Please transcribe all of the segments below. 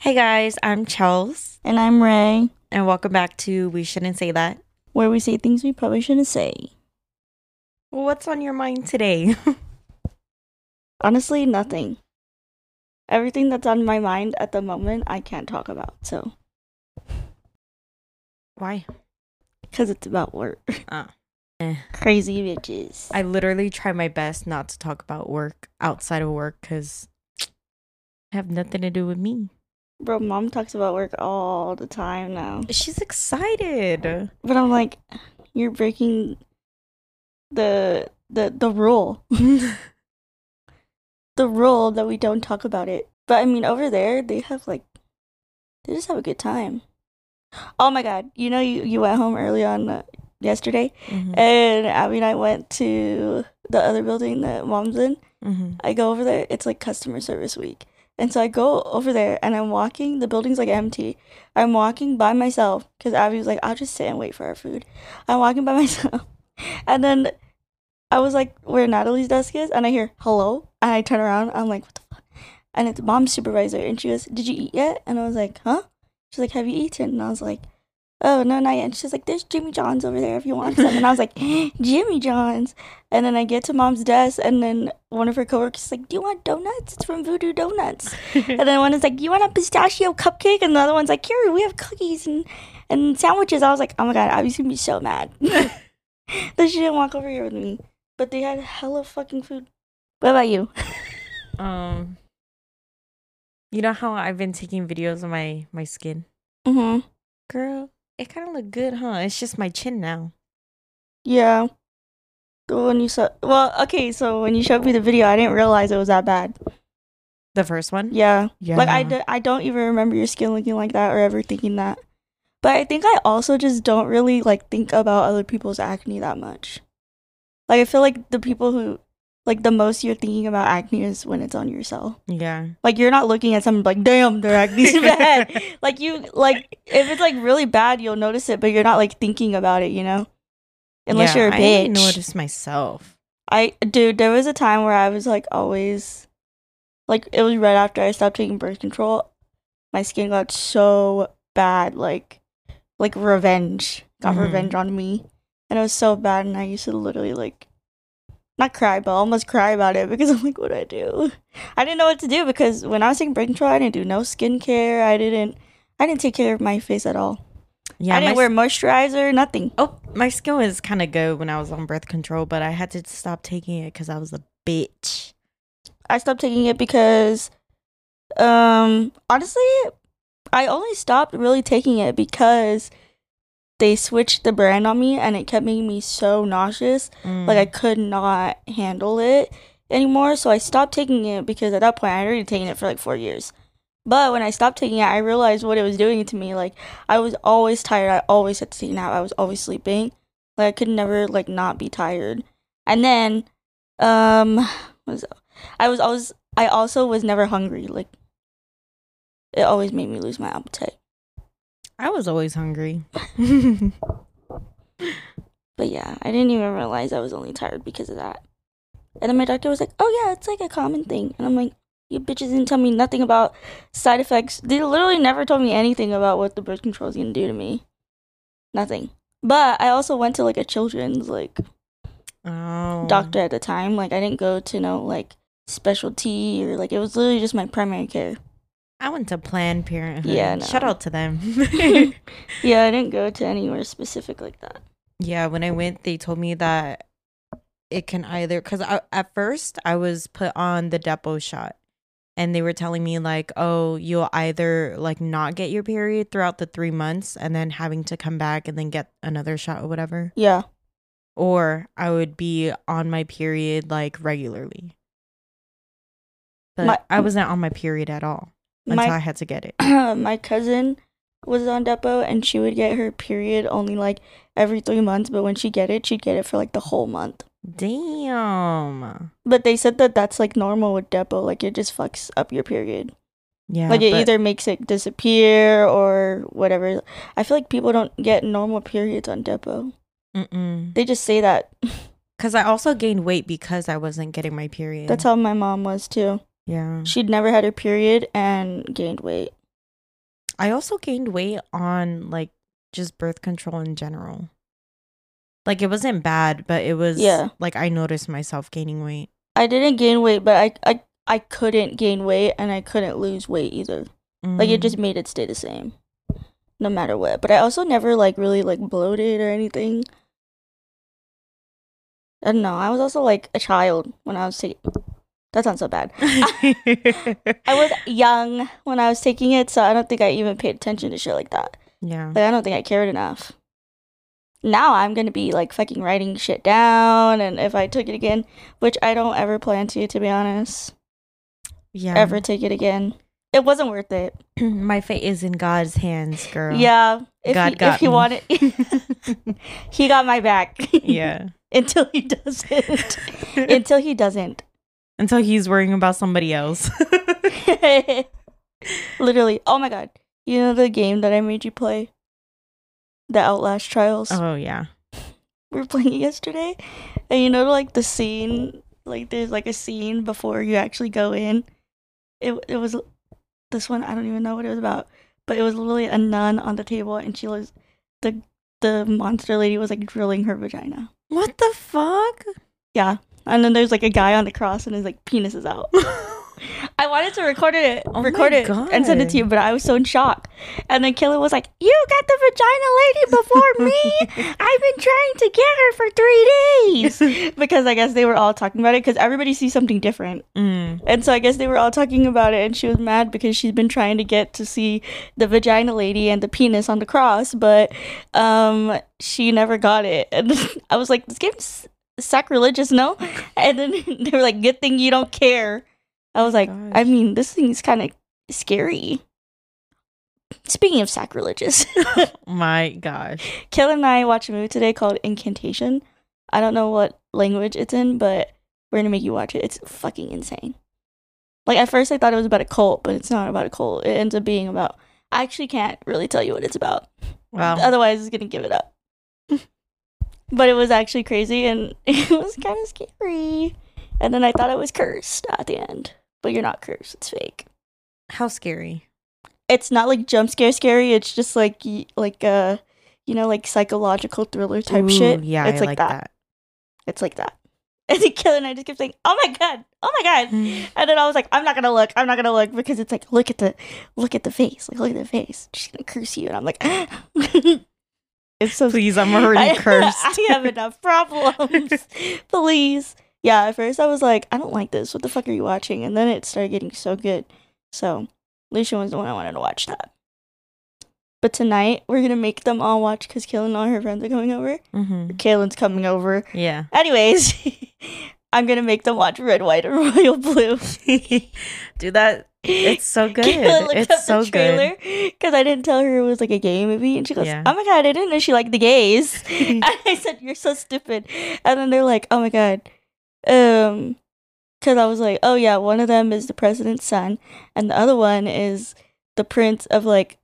Hey guys, I'm Chels, And I'm Ray, and welcome back to We Shouldn't Say That. where we say things we probably shouldn't say. What's on your mind today? Honestly, nothing. Everything that's on my mind at the moment, I can't talk about. So, Why? because it's about work. Oh. Eh. Crazy bitches. I literally try my best not to talk about work outside of work because I have nothing to do with me. Bro, mom talks about work all the time now. She's excited. But I'm like, you're breaking the the the rule. the rule that we don't talk about it. But I mean, over there, they have like, they just have a good time. Oh my god! You know, you you went home early on uh, yesterday, Mhm, and Abby and I went to the other building that mom's in. mhm. I go over there. It's like customer service week, and so I go over there, and I'm walking. The building's like empty. I'm walking by myself because Abby was like, "I'll just sit and wait for our food." I'm walking by myself, and then I was like, where Natalie's desk is, and I hear hello, and I turn around. I'm like, what the fuck? And it's mom's supervisor, and she goes, "Did you eat yet?" And I was like, "Huh?" She's like, "Have you eaten?" And I was like, "Oh no, not yet." And she's like, "There's Jimmy John's over there if you want some." And I was like, "Jimmy John's." And then I get to mom's desk, and then one of her coworkers is like, "Do you want donuts? It's from Voodoo Donuts." and then one is like, "You want a pistachio cupcake?" And the other one's like, "Here, we have cookies and and sandwiches." I was like, "Oh my god, Abby's gonna be so mad that she didn't walk over here with me." But they had hella fucking food. What about you? um, you know how I've been taking videos of my my skin, Mm-hmm. girl. It kind of look good, huh? It's just my chin now. Yeah. The one you saw. Well, okay. So when you showed me the video, I didn't realize it was that bad. The first one. Yeah. Yeah. Like I, d- I don't even remember your skin looking like that or ever thinking that. But I think I also just don't really like think about other people's acne that much. Like I feel like the people who like the most you're thinking about acne is when it's on yourself. Yeah. Like you're not looking at someone like, damn, their acne's bad. like you like if it's like really bad, you'll notice it, but you're not like thinking about it, you know? Unless Yeah, you're a bitch. didn't notice myself. I dude, there was a time where I was like always like it was right after I stopped taking birth control. My skin got so bad, like like revenge. Got Mhm. revenge on me. And it was so bad and I used to literally like not cry, but almost cry about it because I'm like, what do I do? I didn't know what to do because when I was taking birth control, I didn't do no skincare. I didn't I didn't take care of my face at all. Yeah. I didn't wear moisturizer, nothing. Oh, my skin was kind of good when I was on birth control, but I had to stop taking it because I was a bitch. I stopped taking it because um honestly I only stopped really taking it because they switched the brand on me and it kept making me so nauseous. Like I could not handle it anymore. So I stopped taking it because at that point I had already taken it for like 4 years. But when I stopped taking it I realized what it was doing to me. Like I was always tired. I always had to take a nap. I was always sleeping. Like I could never like not be tired. And then um was? I was always I also was never hungry. Like it always made me lose my appetite. I was always hungry. But yeah, I didn't even realize I was only tired because of that. And then my doctor was like, "Oh yeah, it's like a common thing." And I'm like, "You bitches didn't tell me nothing about side effects. They literally never told me anything about what the birth control is gonna do to me. Nothing." But I also went to like a children's like oh. doctor at the time. Like I didn't go to no like specialty or like it was literally just my primary care. I went to Planned Parenthood. Yeah, no. Shout out to them. yeah, I didn't go to anywhere specific like that. yeah, when I went, they told me that it can either, because at first I was put on the Depo shot. And they were telling me, like, oh, you'll either like not get your period throughout the three months and then having to come back and then get another shot or whatever. Yeah. or I would be on my period like regularly. But My- I wasn't on my period at all until My I had to get it. my cousin was on Depo and she would get her period only like every three months, but when she get it, she'd get it for like the whole month. Damn. But they said that that's like normal with Depo, like it just fucks up your period. Yeah. like it but- either makes it disappear or whatever. I feel like people don't get normal periods on Depo. Mm-mm. They just say that. Cause I also gained weight because I wasn't getting my period. That's how my mom was too. Yeah. She'd never had her period and gained weight. I also gained weight on like just birth control in general. Like it wasn't bad, but it was Yeah. like I noticed myself gaining weight. I didn't gain weight, but I I I couldn't gain weight and I couldn't lose weight either. Like it Mm. just made it stay the same, no matter what. But I also never like really like bloated or anything. I don't know. I was also like a child when I was taking. That sounds so bad. I was young when I was taking it, so I don't think I even paid attention to shit like that. yeah. Like I don't think I cared enough. Now I'm gonna be like fucking writing shit down, and if I took it again, which I don't ever plan to, to be honest, Yeah. ever take it again. It wasn't worth it. My fate is in God's hands, girl. Yeah, if God he, got if he me. wanted, he got my back. yeah. until he doesn't. until he doesn't. Until he's worrying about somebody else. Literally. Oh my god. You know the game that I made you play? The Outlast Trials. oh yeah. We were playing it yesterday. And you know like the scene like there's like a scene before you actually go in. It it was this one I don't even know what it was about. But it was literally a nun on the table and she was the the monster lady was like drilling her vagina. What the fuck? Yeah. And then there's like a guy on the cross and his like penis is out. I wanted to record it, Oh record it, and send it to you, but I was so in shock. And then Kayla was like, "You got the vagina lady before me. I've been trying to get her for three days." because I guess they were all talking about it because everybody sees something different, Mm. and so I guess they were all talking about it. And she was mad because she's been trying to get to see the vagina lady and the penis on the cross, but um, she never got it. And I was like, "This game's sacrilegious, no?" And then they were like, "Good thing you don't care." I oh was like, I mean, this thing's kind of scary. Speaking of sacrilegious, My gosh. Kayla and I watched a movie today called Incantation. I don't know what language it's in, but we're gonna make you watch it. It's fucking insane. Like at first, I thought it was about a cult, but it's not about a cult. It ends up being about. I actually can't really tell you what it's about. Wow. Otherwise, it's gonna give it up. But it was actually crazy, and it was kind of scary. And then I thought it was cursed at the end, but you're not cursed. It's fake. How scary. it's not like jump scare scary. It's just like like uh you know like psychological thriller type Ooh, shit. Yeah, it's I like, that. It's like that. And the killer and I just kept saying, "Oh my god, oh my god," and then I was like, "I'm not gonna look. I'm not gonna look because it's like look at the look at the face. Like look at the face. She's gonna curse you." And I'm like, "It's so Please, I'm already I, cursed. I have enough problems. Please. Yeah, at first I was like, I don't like this. What the fuck are you watching? And then it started getting so good. So, Lucian was the one I wanted to watch that. But tonight, we're going to make them all watch because Kaylin and all her friends are coming over. hmm Kaylin's coming over. Yeah. Anyways, I'm going to make them watch Red, White, and Royal Blue. Do that. It's so good. It's so trailer good. because I didn't tell her it was like a gay movie, and she goes, Yeah. "Oh my god, I didn't know she liked the gays." and I said, "You're so stupid." And then they're like, "Oh my god," um, because I was like, "Oh yeah, one of them is the president's son, and the other one is the prince of like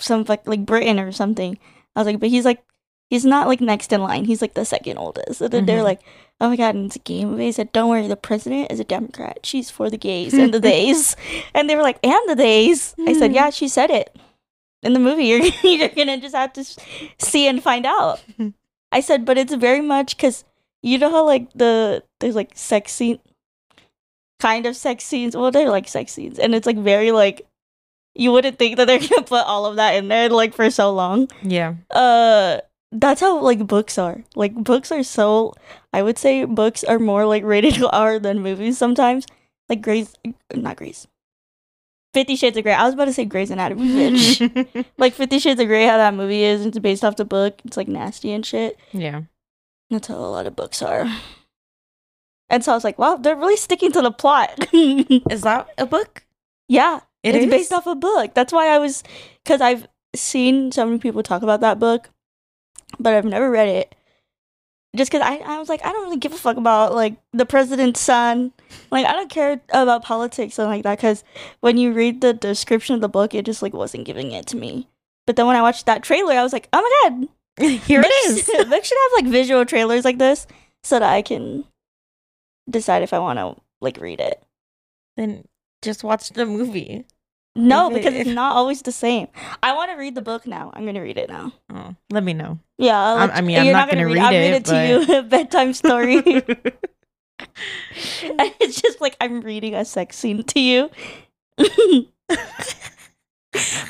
some like like Britain or something." I was like, "But he's like." He's not like next in line. He's like the second oldest. And then they're Mhm. like, "Oh my god!" And it's a movie. I said, "Don't worry, the president is a Democrat. She's for the gays and the theys." And they were like, "And the days." I said, Mhm. "Yeah, she said it in the movie. You're you're gonna just have to see and find out." I said, "But it's very much because you know how like the there's like sex scene, kind of sex scenes. Well, they're like sex scenes, and it's like very like you wouldn't think that they're gonna put all of that in there like for so long. Yeah. Uh." That's how like books are. Like books are so I would say books are more like rated R than movies sometimes. Like Grey's not Grey's. Fifty Shades of Grey. I was about to say Grey's Anatomy, bitch. like Fifty Shades of Grey, how that movie is, it's based off the book. It's like nasty and shit. yeah. That's how a lot of books are. And so I was like, wow, they're really sticking to the plot. Is that a book? yeah, It it's is? based off a book. That's why I was, because I've seen so many people talk about that book, but I've never read it. Just because I, I was like, I don't really give a fuck about like the president's son. Like, I don't care about politics and like that. Because when you read the description of the book, it just like wasn't giving it to me. But then when I watched that trailer, I was like, oh my god, Here Vic it is. Vic should have like visual trailers like this so that I can decide if I want to like read it. then just watch the movie. No, because it's not always the same. I want to read the book now. I'm gonna read it now. Oh, let me know. Yeah, I'll let I mean, I'm you're not gonna read it. I'll read it, it to you. Bedtime story. it's just like I'm reading a sex scene to you.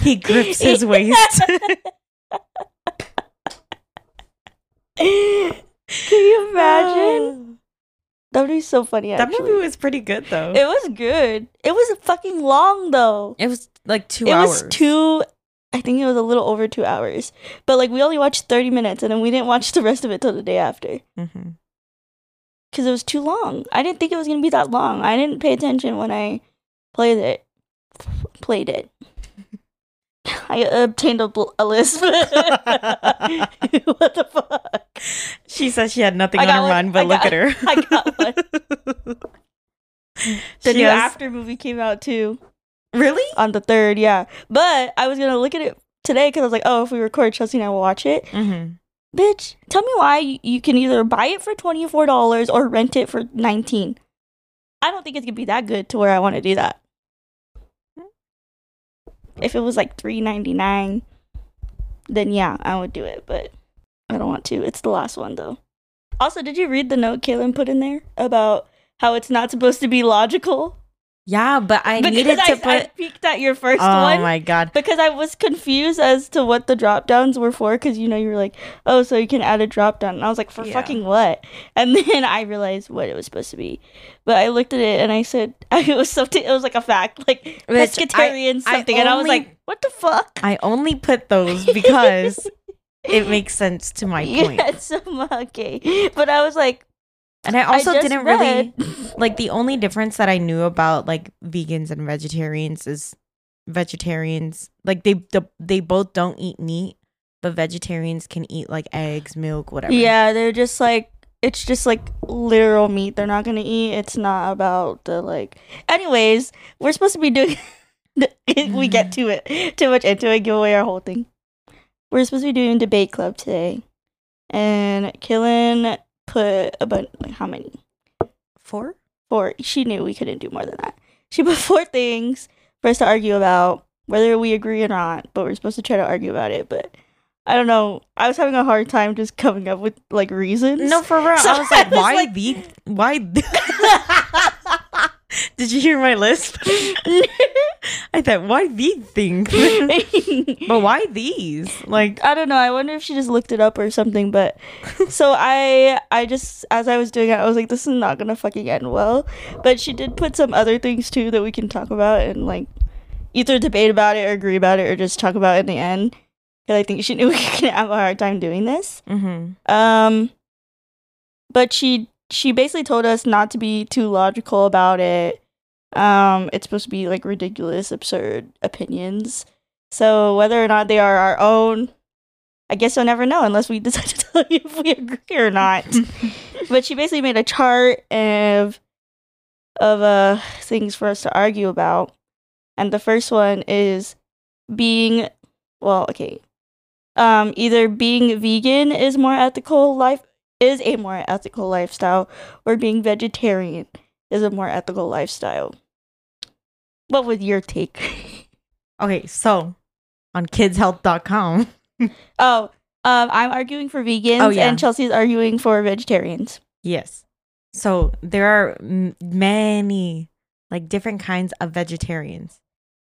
he grips his waist. Can you imagine? That would be so funny. that movie was pretty good though. it was good. It was fucking long though. It was like two it hours. was two. I think it was a little over two hours, but like we only watched thirty minutes, and then we didn't watch the rest of it till the day after hmm because it was too long. I didn't think it was gonna be that long. I didn't pay attention when I played it. Played it. I obtained a, bl- a lisp. what the fuck? She says she had nothing I on her one. mind, but I look got- at her. I got one. The new has- After movie came out too Really? on the third, yeah. But I was gonna look at it today because I was like, oh, if we record, Chelsea and I will watch it. Mm-hmm. Bitch, tell me why you- you can either buy it for twenty four dollars or rent it for nineteen. I don't think it's gonna be that good to where I want to do that. If it was like three ninety nine, then yeah, I would do it. But I don't want to. It's the last one though. Also, did you read the note Kaylin put in there about how it's not supposed to be logical? Yeah, but I Because needed I, to put. I peeked at your first oh one my god! because I was confused as to what the drop downs were for. Because you know you were like, oh, so you can add a drop down, and I was like, for Yeah. fucking what? And then I realized what it was supposed to be. But I looked at it and I said it was something. It was like a fact, like Which I- pescatarian I something, and I was like, what the fuck? I only put those because it makes sense to my point. Yeah, so okay. But I was like, And I also just didn't read- really like the only difference that I knew about like vegans and vegetarians is vegetarians like they the, they both don't eat meat, but vegetarians can eat like eggs, milk, whatever. Yeah, they're just like it's just like literal meat they're not gonna eat. It's not about the like. Anyways, we're supposed to be doing. we get to it too much into it. Give away our whole thing. We're supposed to be doing debate club today, and Killen put a bunch. Like how many? Four? Four. She knew we couldn't do more than that. She put four things for us to argue about, whether we agree or not. But we're supposed to try to argue about it. But I don't know. I was having a hard time just coming up with like reasons. No, for real. So I was I like, was why like- the why? Did you hear my list? I thought, why the thing? but why these? Like, I don't know. I wonder if she just looked it up or something. But so I, I just as I was doing it, I was like, this is not gonna fucking end well. But she did put some other things too that we can talk about and like either debate about it or agree about it or just talk about it in the end. Because I think she knew we were gonna have a hard time doing this. hmm Um, but she she basically told us not to be too logical about it. Um, it's supposed to be like ridiculous, absurd opinions. So whether or not they are our own, I guess you'll never know unless we decide to tell you if we agree or not. but she basically made a chart of of uh things for us to argue about. And the first one is being well, okay. Um either being vegan is more ethical life is a more ethical lifestyle or being vegetarian is a more ethical lifestyle. What was your take? okay, so on kidshealth.com, oh, um I'm arguing for vegans Oh, yeah. and Chelsea's arguing for vegetarians. yes. So there are m- many like different kinds of vegetarians.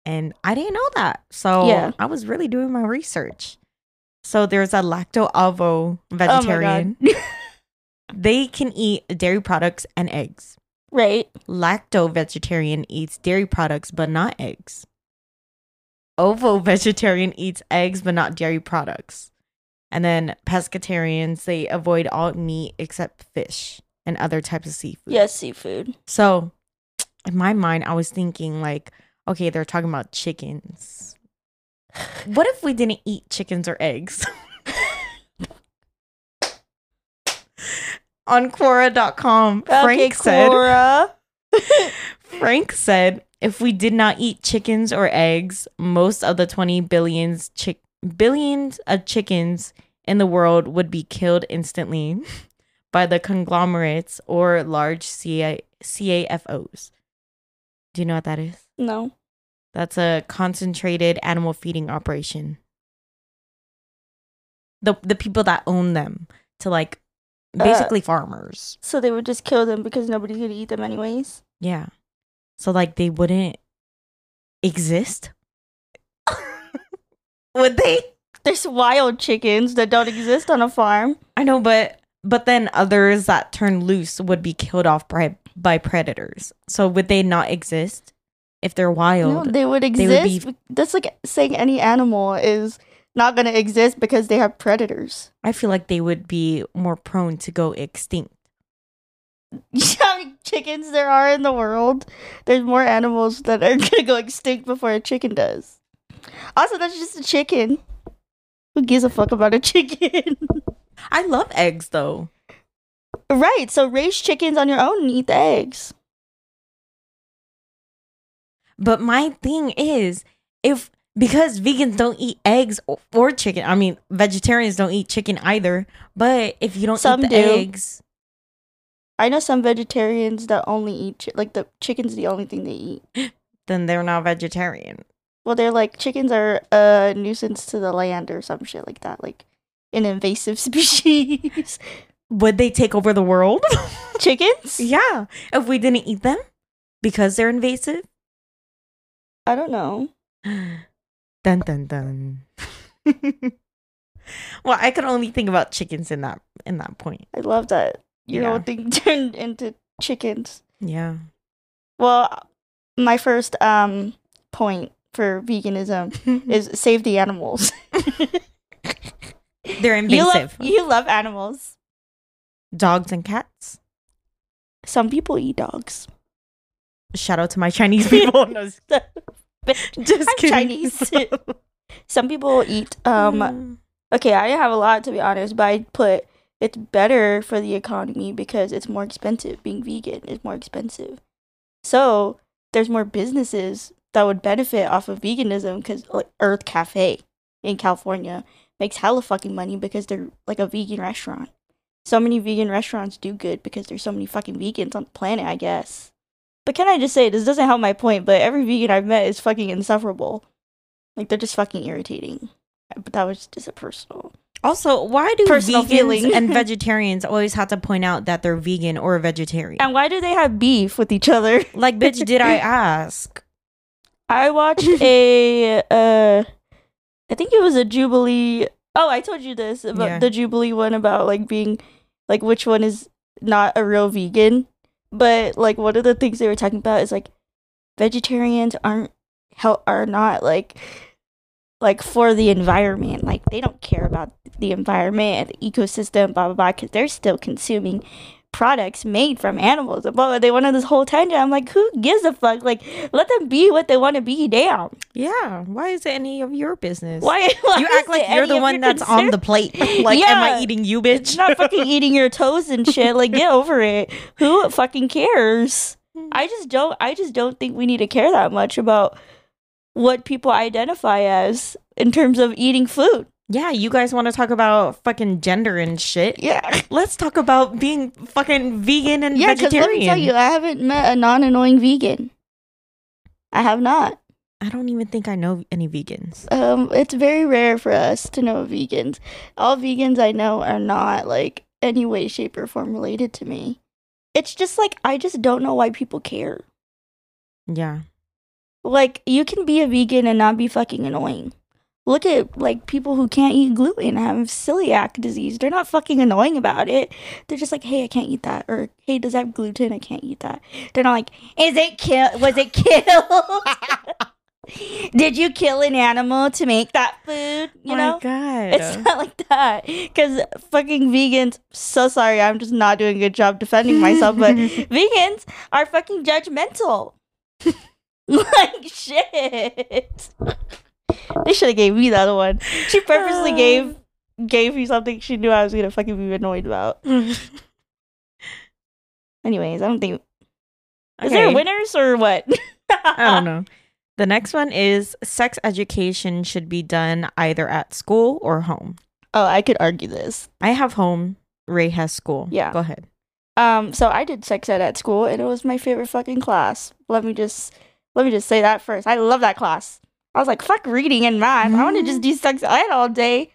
And I didn't know that. So Yeah. I was really doing my research. So there's a lacto ovo Oh vegetarian. god. they can eat dairy products and eggs. right. Lacto vegetarian eats dairy products but not eggs. Ovo vegetarian eats eggs but not dairy products. And then pescatarians, they avoid all meat except fish and other types of seafood. Yes, seafood. So in my mind, I was thinking like, okay, they're talking about chickens. What if we didn't eat chickens or eggs? On Quora.com, Frank okay, said Quora. Frank said if we did not eat chickens or eggs, most of the 20 billions chick billions of chickens in the world would be killed instantly by the conglomerates or large CA- CAFOs. Do you know what that is? No. That's a concentrated animal feeding operation. The the people that own them to like Uh, basically farmers. So they would just kill them because nobody's gonna eat them anyways. Yeah. So like they wouldn't exist? Would they? There's wild chickens that don't exist on a farm. I know, but but then others that turn loose would be killed off by by predators. So would they not exist if they're No, wild? they would would exist. be- That's like saying any animal is not gonna exist because they have predators. I feel like they would be more prone to go extinct. You know how many chickens there are in the world? There's more animals that are gonna go extinct before a chicken does. Also, that's just a chicken. Who gives a fuck about a chicken? I love eggs though. right, so raise chickens on your own and eat the eggs. But my thing is, if because vegans don't eat eggs or, or chicken, I mean vegetarians don't eat chicken either. But if you don't Some eat the do. eggs, I know some vegetarians that only eat chi- like the chicken's the only thing they eat. then they're not vegetarian. Well, they're like chickens are a nuisance to the land or some shit like that, like an invasive species. Would they take over the world? Chickens? yeah, if we didn't eat them because they're invasive. I don't know. Dun dun dun. well, I could only think about chickens in that in that point. I love that your Yeah. whole thing turned into chickens. Yeah. Well, my first um point for veganism is save the animals. they're you love invasive. you love animals. Dogs and cats. Some people eat dogs. Shout out to my Chinese people. No, just I'm. Chinese. Some people eat um okay, I have a lot to be honest, but I put it's better for the economy because it's more expensive. Being vegan is more expensive. So there's more businesses that would benefit off of veganism because like Earth Cafe in California makes hella fucking money because they're like a vegan restaurant. So many vegan restaurants do good because there's so many fucking vegans on the planet, I guess. But can I just say this doesn't help my point, but every vegan I've met is fucking insufferable. Like they're just fucking irritating. But that was just a personal. Also, why do Personal vegans feeling. and vegetarians always have to point out that they're vegan or vegetarian? And why do they have beef with each other? like, bitch, did I ask? I watched a uh I think it was a Jubilee Oh, I told you this about Yeah. the Jubilee one about like being like which one is not a real vegan. But like one of the things they were talking about is like vegetarians aren't hel- are not like like for the environment. Like they don't care about the environment the ecosystem, blah blah blah, because they're still consuming products made from animals. blah. They went on this whole tangent. I'm like, who gives a fuck? Like, let them be what they want to be. Damn. Yeah. Why is it any of your business? Why? why You act like you're the one that's concern? on the plate. Like, am I eating you, bitch? It's not fucking eating your toes and shit. Like, get over it. Who fucking cares? Hmm. I just don't. I just don't think we need to care that much about what people identify as in terms of eating food. Yeah, you guys want to talk about fucking gender and shit. Yeah. Let's talk about being fucking vegan and Yeah, because let vegetarian. me tell you, I haven't met a non-annoying vegan. I have not. I don't even think I know any vegans. Um, it's very rare for us to know vegans. All vegans I know are not like any way, shape, or form related to me. It's just like I just don't know why people care. Yeah. Like you can be a vegan and not be fucking annoying. Look at like people who can't eat gluten have celiac disease. They're not fucking annoying about it. They're just like, hey, I can't eat that, or hey, does that have gluten? I can't eat that. They're not like, is it kill? Was it killed? Did you kill an animal to make that food? You oh know, my god. it's not like that. Because fucking vegans. So sorry, I'm just not doing a good job defending myself, but vegans are fucking judgmental. like shit. They should have gave me that one. She purposely gave gave me something she knew I was gonna fucking be annoyed about. Anyways, I don't think is there winners or what? I don't know. The next one is sex education should be done either at school or home. Oh, I could argue this. I have home. Ray has school. Yeah. Go ahead. Um, so I did sex ed at school, and it was my favorite fucking class. Let me just Let me just say that first. I love that class. I was like, fuck reading and math. I want to just do sex ed all day.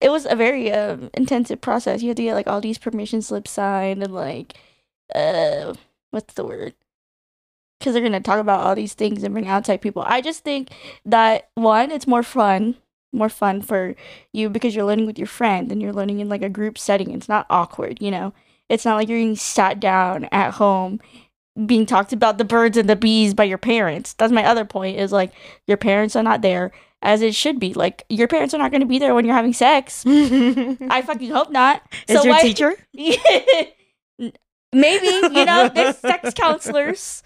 It was a very um, intensive process. You had to get like all these permission slips signed and like, uh, what's the word? Because they're gonna talk about all these things and bring outside people. I just think that one, it's more fun, more fun for you because you're learning with your friend and you're learning in like a group setting. It's not awkward, you know. It's not like you're being sat down at home being talked about the birds and the bees by your parents. That's my other point is like your parents are not there as it should be. Like your parents are not going to be there when you're having sex. I fucking hope not. Is So your why- teacher? Maybe, you know, there's sex counselors.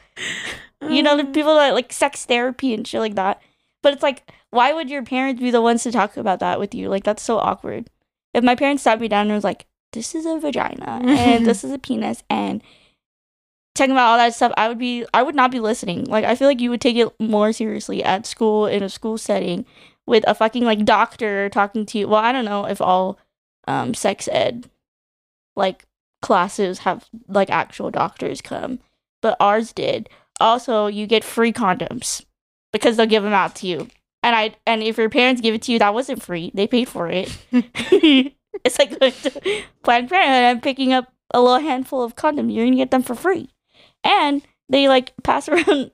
You know, the people that like sex therapy and shit like that. But it's like, why would your parents be the ones to talk about that with you? Like that's so awkward. If my parents sat me down and was like, This is a vagina and this is a penis and talking about all that stuff, I would be I would not be listening. Like I feel like you would take it more seriously at school in a school setting with a fucking like doctor talking to you. Well, I don't know if all um sex ed like classes have like actual doctors come, but ours did. Also, you get free condoms because they'll give them out to you. And I and if your parents give it to you, that wasn't free. They paid for it. it's like going to Planned Parenthood and picking up a little handful of condoms. You're gonna get them for free, and they like pass around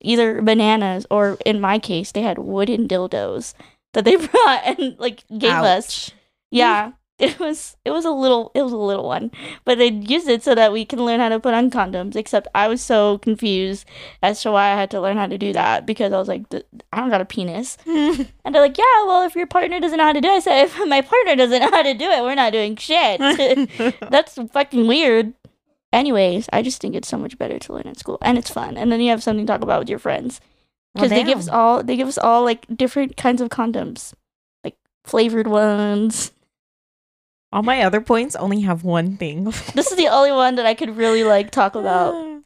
either bananas or in my case, they had wooden dildos that they brought and like gave us. Yeah. It was it was a little it was a little one, but they used it so that we can learn how to put on condoms. Except I was so confused as to why I had to learn how to do that because I was like, "Th- I don't got a penis, and they're like, yeah, well, if your partner doesn't know how to do it, I said, if my partner doesn't know how to do it, we're not doing shit. That's fucking weird. Anyways, I just think it's so much better to learn at school, and it's fun, and then you have something to talk about with your friends Well, because they give us all they give us all like different kinds of condoms, like flavored ones. All my other points only have one thing. This is the only one that I could really like talk about.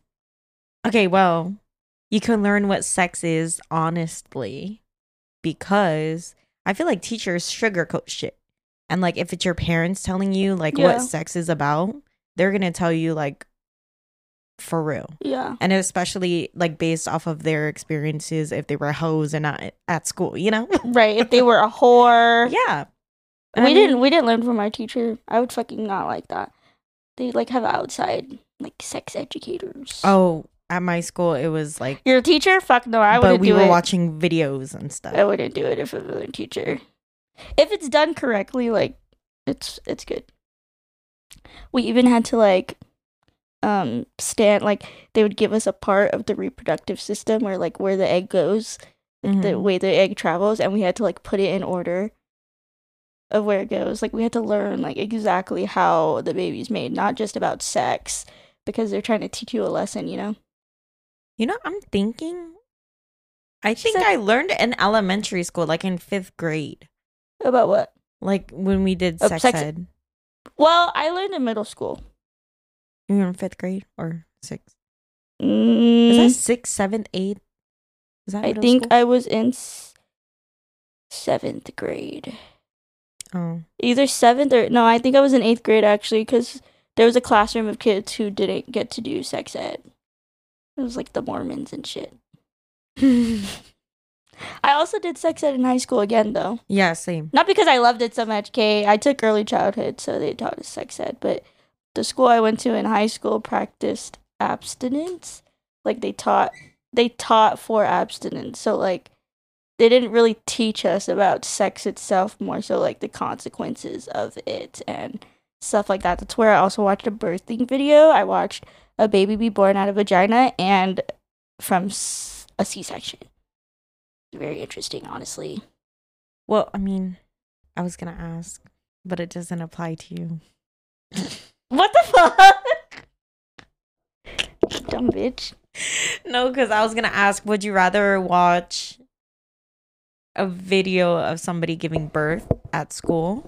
Okay, well, you can learn what sex is honestly because I feel like teachers sugarcoat shit. And like if it's your parents telling you like Yeah. what sex is about, they're going to tell you like for real. Yeah. And especially like based off of their experiences if they were hoes and not at school, you know? Right. If they were a whore. yeah. We I mean- didn't we didn't learn from our teacher. I would fucking not like that. They like have outside like sex educators. Oh, at my school it was like Your teacher? Fuck no, I wouldn't But we were it. watching videos and stuff. I wouldn't do it if it was a teacher. If it's done correctly, like it's it's good. We even had to like um stand like they would give us a part of the reproductive system or like where the egg goes, like the way the egg travels, and we had to like put it in order of where it goes. Like we had to learn like exactly how the baby's made, not just about sex, because they're trying to teach you a lesson, you know? You know, I'm thinking. I She think said- I learned in elementary school, like in fifth grade, About what? like when we did Oh, sex, sex- ed. Well, I learned in middle school. You were in fifth grade or sixth? Mm, Is that sixth, seventh, eighth? Is that I think school? I was in s- seventh grade. oh, Either seventh or no, I think I was in eighth grade actually, because there was a classroom of kids who didn't get to do sex ed. It was like the Mormons and shit. I also did sex ed in high school again, though. yeah, same. Not because I loved it so much, Kay. I took early childhood, so they taught us sex ed. But the school I went to in high school practiced abstinence. Like they taught, they taught for abstinence. So like, they didn't really teach us about sex itself, more so like the consequences of it and stuff like that. That's where I also watched a birthing video. I watched a baby be born out of vagina and from s- a C-section. Very interesting, honestly. Well, I mean, I was gonna ask, but it doesn't apply to you. What the fuck? Dumb bitch. no, because I was gonna ask, would you rather watch a video of somebody giving birth at school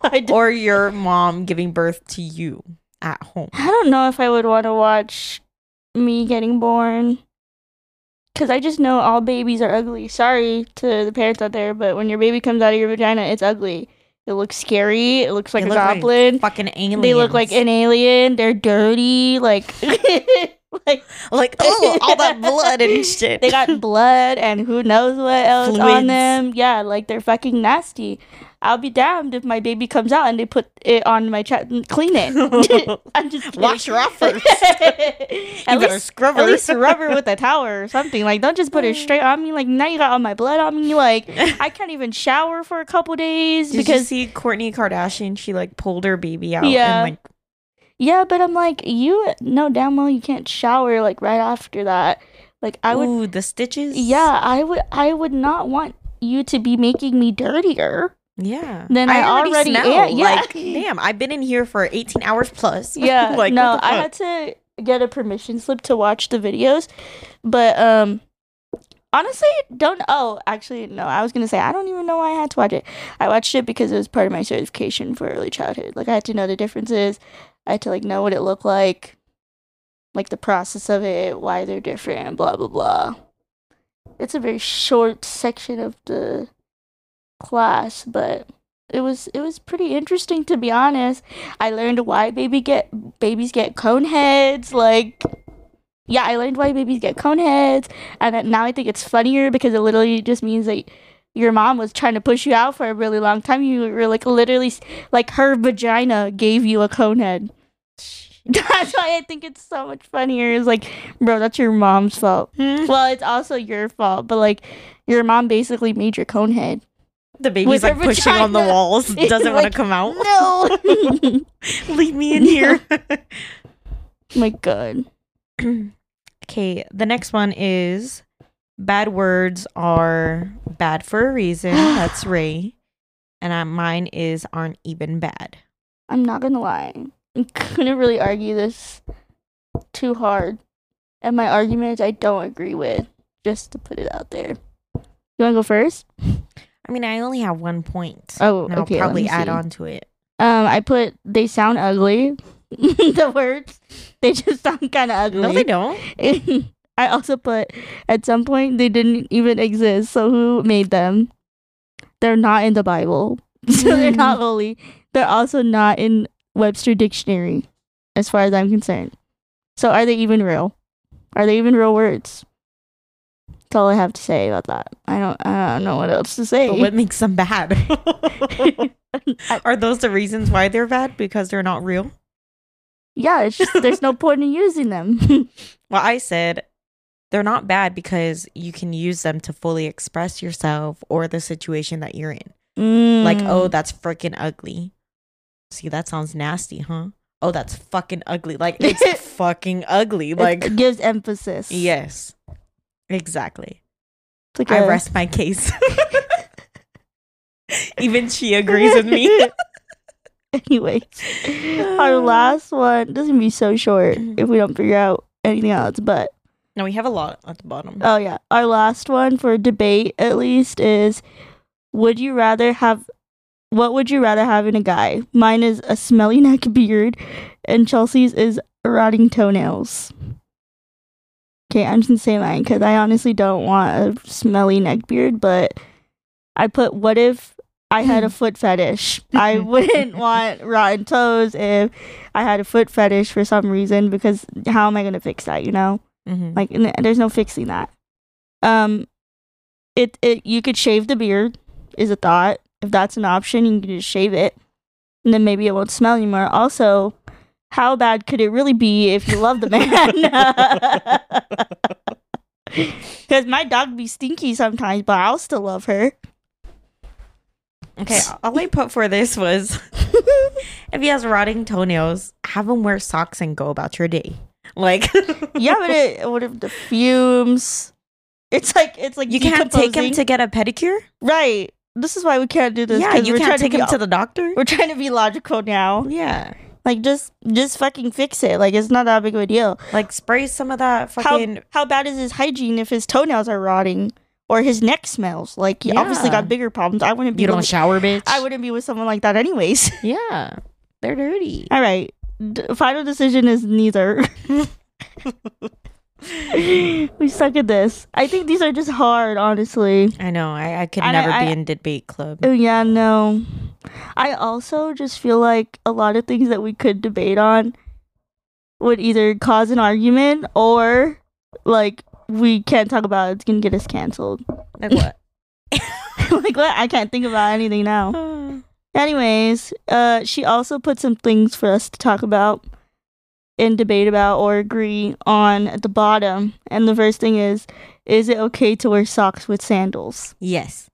or your mom giving birth to you at home? I don't know if I would want to watch me getting born. Because I just know all babies are ugly. Sorry to the parents out there, but when your baby comes out of your vagina, it's ugly. It looks scary. It looks like They a look like goblin. Fucking aliens. they look like an alien. They're dirty. Like, like like oh, all that blood and shit. they got blood and who knows what else on them. Yeah, like they're fucking nasty. I'll be damned if my baby comes out and they put it on my chest and clean it. I'm just kidding. Wash her off first. at you least, scrub her. at least rub her with a towel or something. Like, don't just put it straight on me. Like, now you got all my blood on me. Like, I can't even shower for a couple days Did you because see Kourtney Kardashian? She like pulled her baby out. Yeah. And, like, yeah. But I'm like, you know damn well you can't shower like right after that. Like, I would. ooh, the stitches. Yeah, I would. I would not want you to be making me dirtier. Yeah. Then I already smell. am, yeah. Like, damn, I've been in here for 18 hours plus. Yeah, like, no, I had to get a permission slip to watch the videos, but um, honestly, don't. Oh, actually, no. I was gonna say I don't even know why I had to watch it. I watched it because it was part of my certification for early childhood. Like I had to know the differences. I had to like know what it looked like, like the process of it, why they're different, blah blah blah. It's a very short section of the class, but it was it was pretty interesting to be honest. I learned why baby get babies get cone heads. Like, yeah, I learned why babies get cone heads, and now I think it's funnier because it literally just means that your mom was trying to push you out for a really long time. You were like literally like her vagina gave you a cone head. That's why I think it's so much funnier. It's like, bro, that's your mom's fault. Hmm. Well, it's also your fault, but like your mom basically made your cone head. The baby's like pushing on the vagina. walls, doesn't want to come out. No. Leave me in here. My God. okay, the next one is bad words are bad for a reason. That's Ray. And uh, mine is aren't even bad. I'm not gonna lie. I couldn't really argue this too hard. And my arguments I don't agree with. Just to put it out there. You wanna go first? I mean, I only have one point. Oh, and I'll probably add on to it. Um, I put they sound ugly. the words. They just sound kinda ugly. No, they don't. I also put at some point they didn't even exist, so who made them? They're not in the Bible. So they're not holy. They're also not in Webster Dictionary, as far as I'm concerned. So are they even real? Are they even real words? That's all I have to say about that. I don't I don't know what else to say. But what makes them bad? Are those the reasons why they're bad? Because they're not real? yeah, it's just there's no point in using them. Well, I said they're not bad because you can use them to fully express yourself or the situation that you're in. Like, Mm. oh, that's freaking ugly. See, that sounds nasty, huh? Oh, that's fucking ugly. Like, it's fucking ugly. Like, it gives emphasis. yes, exactly. It's like I a- rest my case. Even she agrees with me. anyway, our last one gonna be so short mm-hmm. if we don't figure out anything else. But No, we have a lot at the bottom. oh yeah, our last one for debate at least is: Would you rather have? What would you rather have in a guy? Mine is a smelly neck beard, and Chelsea's is rotting toenails. Okay, I'm just gonna say mine because I honestly don't want a smelly neck beard, but I put what if I had a foot fetish? I wouldn't want rotten toes if I had a foot fetish for some reason because how am I gonna fix that? You know, Mhm. like there's no fixing that. Um, it it you could shave the beard is a thought. If that's an option, you can just shave it, and then maybe it won't smell anymore. Also, how bad could it really be if you love the man? Because my dog be stinky sometimes, but I'll still love her. Okay, all I put for this was if he has rotting toenails, have him wear socks and go about your day. Like, yeah, but it what if the fumes? It's like it's like you can't take him to get a pedicure. right. This is why we can't do this. yeah, you can't take to him to the doctor. We're trying to be logical now. Yeah, Like just just fucking fix it. Like it's not that big of a deal. like spray some of that How fucking. how bad is his hygiene if his toenails are rotting or his neck smells? Like he obviously got bigger problems. I wouldn't be. you don't with- shower, bitch. I wouldn't be with someone like that anyways. Yeah, they're dirty. All right. D- final decision is neither. we suck at this. I think these are just hard, honestly. I know. I, I could And never I- be in debate club. Oh yeah, no. I also just feel like a lot of things that we could debate on would either cause an argument or like we can't talk about it. It's gonna get us canceled. Like what? like what? I can't think about anything now. Anyways, uh, she also put some things for us to talk about and debate about or agree on at the bottom. And the first thing is, is it okay to wear socks with sandals? yes.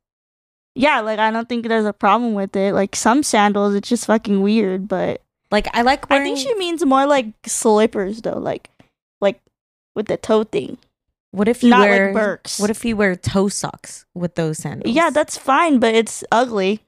Yeah, like I don't think there's a problem with it. Like some sandals, it's just fucking weird, but Like I like I think she means more like slippers though, like like with the toe thing, what if you not wear? like Birks. What if you wear toe socks with those sandals? Yeah, that's fine, but it's ugly.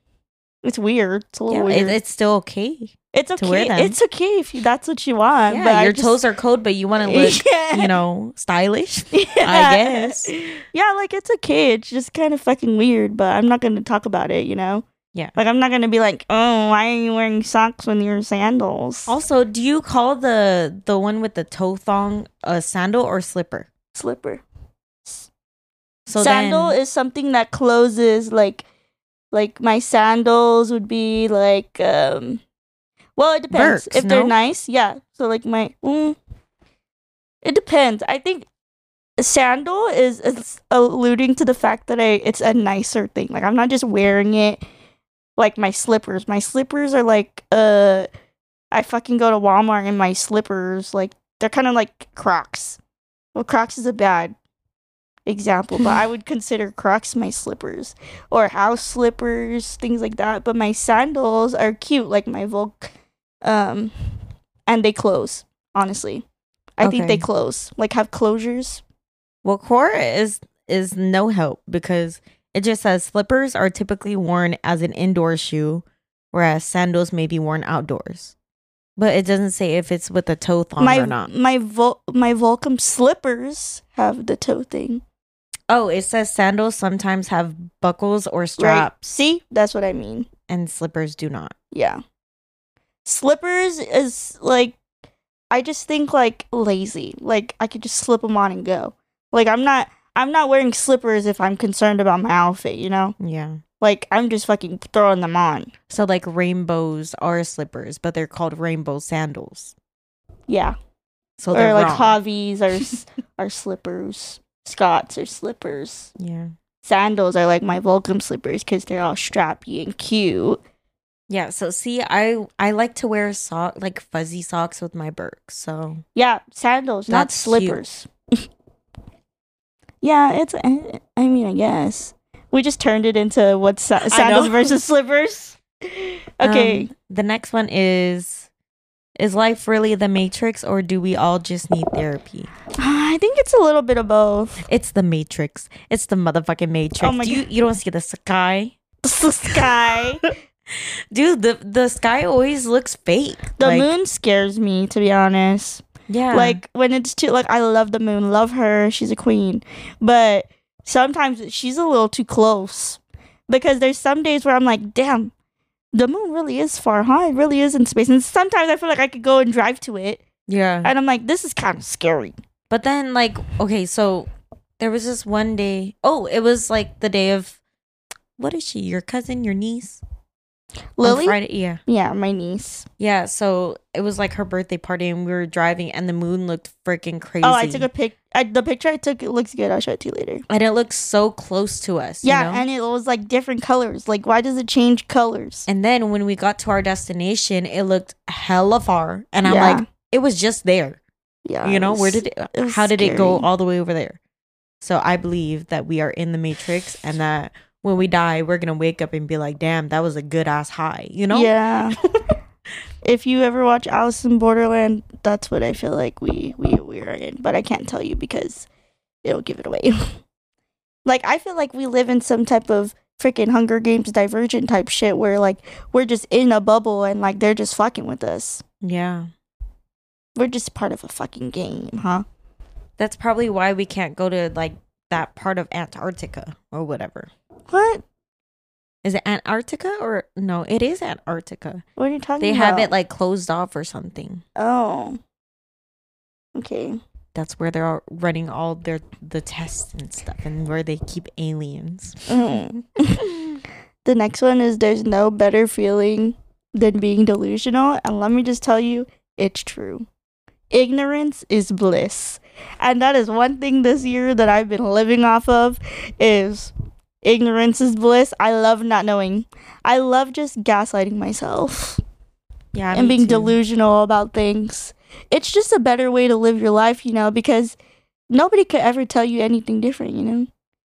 It's weird. It's a little yeah. It, weird. it's still okay. it's okay. It's okay if you, that's what you want. Yeah, but your just- toes are cold, but you want to look, Yeah. you know, stylish. Yeah. guess. Yeah, like it's okay. It's just kind of fucking weird, but I'm not going to talk about it, you know? Yeah. Like I'm not going to be like, "Oh, why are you wearing socks when you're sandals?" Also, do you call the the one with the toe thong a sandal or slipper? slipper. So Sandal then, is something that closes like like my sandals would be like um well, it depends. Birks, if they're nice, yeah. So like my mm, it depends. I think sandal is, is alluding to the fact that I it's a nicer thing. Like I'm not just wearing it like my slippers. My slippers are like uh I fucking go to Walmart in my slippers like they're kind of like Crocs. Well, Crocs is a bad example, but I would consider Crocs my slippers or house slippers, things like that. But my sandals are cute, like my Volk, um, and they close. Honestly, I think they close, like have closures. well, Quora is is no help because it just says slippers are typically worn as an indoor shoe, whereas sandals may be worn outdoors. But it doesn't say if it's with a toe thong my or not. my Vol- my Volcom slippers have the toe thing. Oh, it says sandals sometimes have buckles or straps, See, that's what I mean. and slippers do not. Yeah. Slippers is like I just think like lazy. Like I could just slip them on and go. Like I'm not I'm not wearing slippers if I'm concerned about my outfit, you know? Yeah. Like I'm just fucking throwing them on. So like rainbows are slippers, but they're called rainbow sandals. Yeah. So or they're like wrong. Javis are are slippers. Scots or slippers. Yeah. Sandals are like my Volcom slippers because they're all strappy and cute. Yeah, so see, I I like to wear sock like fuzzy socks with my Birks. So Yeah, sandals, not That's slippers. yeah, it's. eh, I mean, I guess we just turned it into what's sa- sandals versus slippers. Okay, um, the next one is is life really the Matrix or do we all just need therapy? I think it's a little bit of both. It's the Matrix. It's the motherfucking Matrix. Oh my Do you you don't see the sky, The sky, dude. The the sky always looks fake. the Like, moon scares me to be honest. Yeah, Like when it's too like I love the moon, love her, she's a queen, but sometimes she's a little too close because there's some days where I'm like, damn, the moon really is far, huh? It really is in space, and sometimes I feel like I could go and drive to it. yeah. And I'm like, this is kind of scary. But then, like, okay, so there was this one day. Oh, it was like the day of. What is she? Your cousin? Your niece? On Lily? Friday, yeah, Yeah, my niece. yeah. So it was like her birthday party, and we were driving, and the moon looked freaking crazy. Oh, I took a pic. I, the picture I took, it looks good. I'll show it to you later. and it looked so close to us. you Yeah, know? and it was like different colors. Like, why does it change colors? And then when we got to our destination, it looked hella far, and I'm Yeah. like, it was just there. Yeah, you know, where did it? it how did it go all the way over there? So I believe that we are in the matrix, and that when we die, we're gonna wake up and be like, "Damn, that was a good ass high," you know? Yeah. if you ever watch Alice in Borderland, that's what I feel like we we we are in. But I can't tell you because it'll give it away. like I feel like we live in some type of freaking Hunger Games Divergent type shit where like we're just in a bubble and like they're just fucking with us. Yeah. We're just part of a fucking game, huh? That's probably why we can't go to like that part of Antarctica or whatever. What? Is it Antarctica or no? It is Antarctica. What are you talking about? They about? have it like closed off or something. Oh. Okay. That's where they're all running all their the tests and stuff, and where they keep aliens. Mm. the next one is there's no better feeling than being delusional. And let me just tell you, it's true. ignorance is bliss. And that is one thing this year that I've been living off of is ignorance is bliss. I love not knowing. I love just gaslighting myself Yeah, and being too. delusional about things. It's just a better way to live your life, you know, because nobody could ever tell you anything different, you know?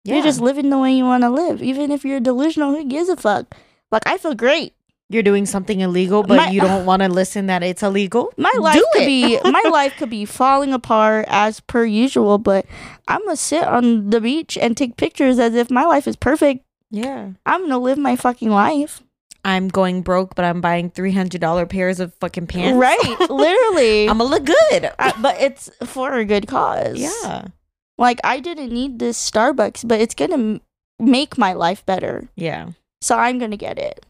Yeah. You're just living the way you want to live. Even if you're delusional, who gives a fuck? Like, I feel great. You're doing something illegal, but My- you don't want to listen that it's illegal. My life Do could it. be my life could be falling apart as per usual, but I'm gonna sit on the beach and take pictures as if my life is perfect. Yeah. I'm gonna live my fucking life. I'm going broke, but I'm buying three hundred dollar pairs of fucking pants. Right. Literally. I'm gonna look good. I- but it's for a good cause. yeah. Like I didn't need this Starbucks, but it's gonna make my life better. Yeah. So I'm gonna get it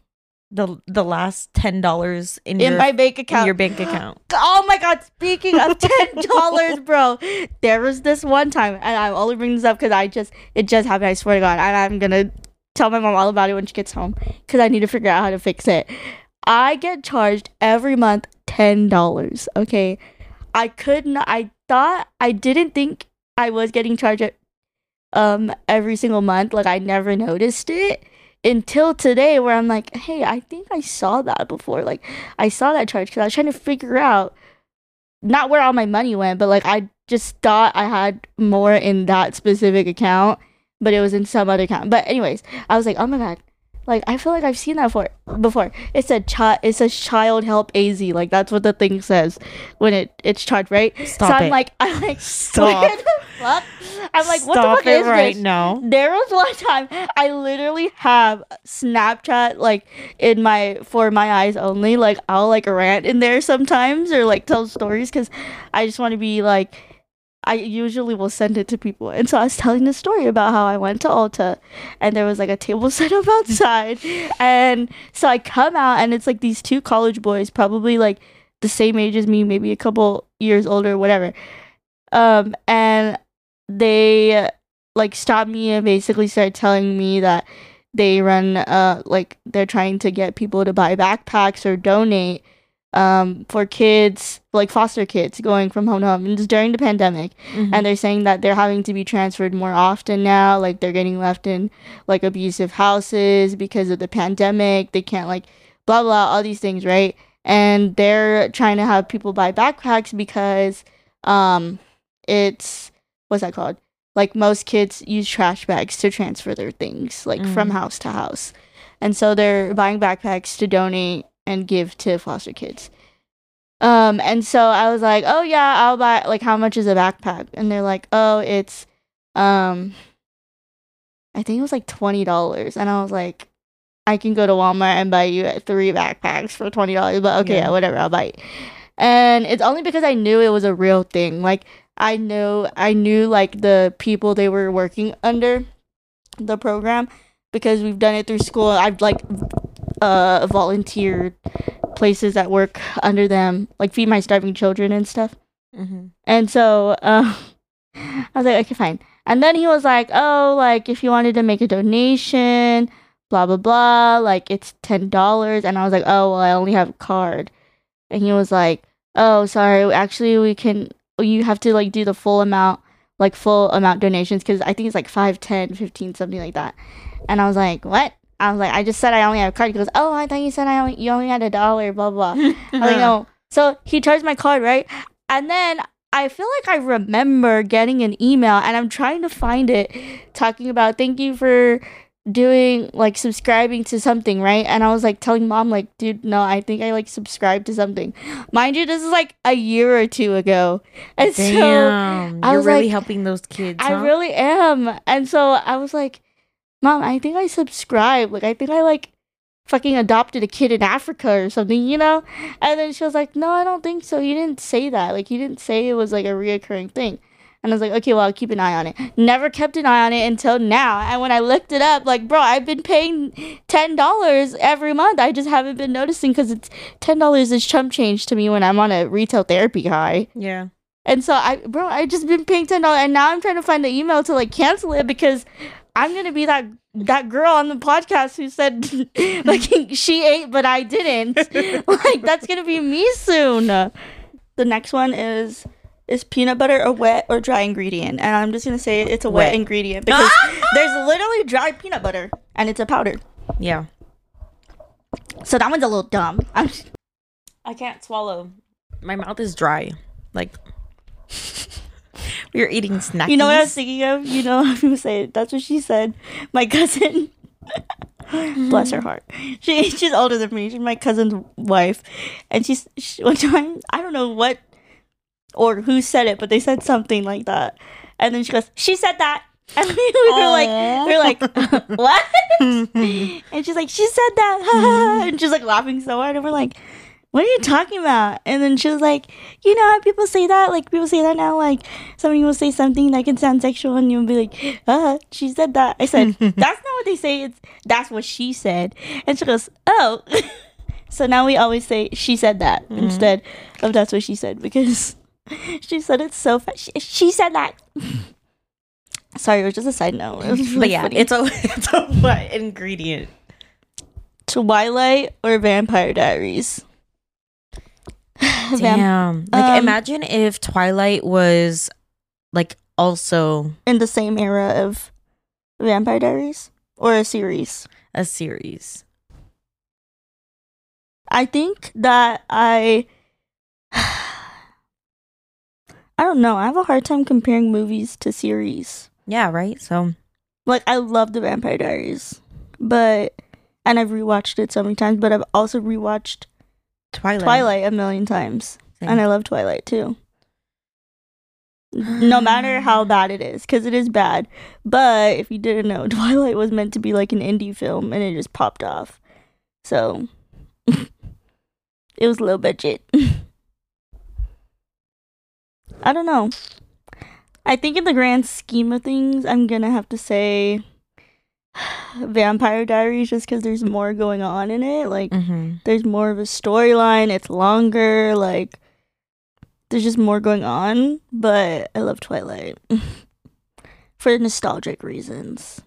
The the last ten dollars in, in your my bank account. your bank account. Oh my god! Speaking of ten dollars, bro, there was this one time, and I'm only bringing this up because I just it just happened. I swear to God, and I'm gonna tell my mom all about it when she gets home because I need to figure out how to fix it. I get charged every month ten dollars. Okay, I could not. I thought I didn't think I was getting charged um every single month. Like I never noticed it until today, where I'm like, hey, I think I saw that before. Like I saw that charge because I was trying to figure out not where all my money went, but like I just thought I had more in that specific account, but it was in some other account. But anyways, I was like, oh my god, like I feel like I've seen that before. Before it said child, it says child help AZ, like that's what the thing says when it it's charged, right? Stop so I'm it. like, I'm like, Stop. what the fuck? I'm like, what Stop the fuck it is right this? now. There was one time I literally have Snapchat like in my for my eyes only. Like I'll like rant in there sometimes or like tell stories because I just want to be like. I usually will send it to people, and so I was telling the story about how I went to Ulta, and there was like a table set up outside, and so I come out, and it's like these two college boys, probably like the same age as me, maybe a couple years older, whatever. Um, and they like stopped me and basically started telling me that they run uh like they're trying to get people to buy backpacks or donate um for kids like foster kids going from home to home and it's during the pandemic. Mhm. and they're saying that they're having to be transferred more often now like they're getting left in like abusive houses because of the pandemic. They can't like blah blah all these things right? And they're trying to have people buy backpacks because um it's what's that called? Like most kids use trash bags to transfer their things like from Mhm. house to house. And so they're buying backpacks to donate and give to foster kids. Um and so i was like oh yeah i'll buy like how much is a backpack? And they're like oh it's um i think it was like $20 and i was like i can go to walmart and buy you three backpacks for $20 but okay Yeah. yeah, whatever i'll buy it. And it's only because i knew it was a real thing. Like i know i knew like the people they were working under the program because we've done it through school. I've like uh volunteered places that work under them like feed my starving children and stuff Mhm. and so uh, I was like, okay, fine. And then he was like, oh, like if you wanted to make a donation, blah blah blah, like it's ten dollars. And I was like, oh, well, I only have a card. And he was like, oh, sorry, actually, we can. You have to like do the full amount, like full amount donations, because I think it's like 5, 10, 15, something like that. And I was like, what? I was like, I just said I only have a card. He goes, oh, I thought you said I only you only had a dollar, blah blah. I was like, no. So he charged my card, right? And then I feel like I remember getting an email and I'm trying to find it talking about thank you for doing like subscribing to something, right? And I was like telling mom, like, dude, no, I think I like subscribed to something. Mind you, this is like a year or two ago. And so Damn, I you're was really like, helping those kids. I huh? really am. And so I was like, Mom, I think I subscribed. Like, I think I like fucking adopted a kid in Africa or something, you know? And then she was like, No, I don't think so. You didn't say that. Like, you didn't say it was like a reoccurring thing. And I was like, okay, well, I'll keep an eye on it. Never kept an eye on it until now. And when I looked it up, like, bro, I've been paying $10 every month. I just haven't been noticing because it's $10 is chump change to me when I'm on a retail therapy high. Yeah. And so I, bro, I just been paying ten dollars, and now I'm trying to find the email to like cancel it because I'm gonna be that that girl on the podcast who said like she ate but I didn't. like that's gonna be me soon. The next one is is peanut butter a wet or dry ingredient? And I'm just gonna say it's a wet, Wet. ingredient because there's literally dry peanut butter and it's a powder. Yeah. So that one's a little dumb. I'm just- I can't swallow. My mouth is dry. Like we were eating snacks. you know what I was thinking of? You know how people say that's what she said. My cousin bless her heart. She she's older than me. She's my cousin's wife. And she's she, one time I don't know what or who said it, but they said something like that. And then she goes, She said that. And we were like, we are like, what? and she's like, she said that, mm-hmm. and she's like laughing so hard, and we're like, what are you talking about? And then she was like, you know how people say that, like people say that now, like somebody will say something that can sound sexual, and you'll be like, uh, she said that. I said, that's not what they say. It's that's what she said, and she goes, oh. so now we always say she said that instead of that's what she said because she said it so fast. She, she said that. Sorry, it was just a side note. Really but yeah, funny. it's a it's a wet ingredient. Twilight or Vampire Diaries. Vamp- Damn. Like Um, imagine if Twilight was like also in the same era of Vampire Diaries or a series. a series. I think that I I don't know. I have a hard time comparing movies to series. Yeah, right? So Like I love the Vampire Diaries, but and I've rewatched it so many times, but I've also rewatched Twilight. Twilight a million times. Same. And I love Twilight too. No matter how bad it is, because it is bad. But if you didn't know, Twilight was meant to be like an indie film and it just popped off. So it was low budget. I don't know. I think in the grand scheme of things, I'm gonna have to say Vampire Diaries just because there's more going on in it. Like, hmm there's more of a storyline it's longer like there's just more going on but i love twilight for nostalgic reasons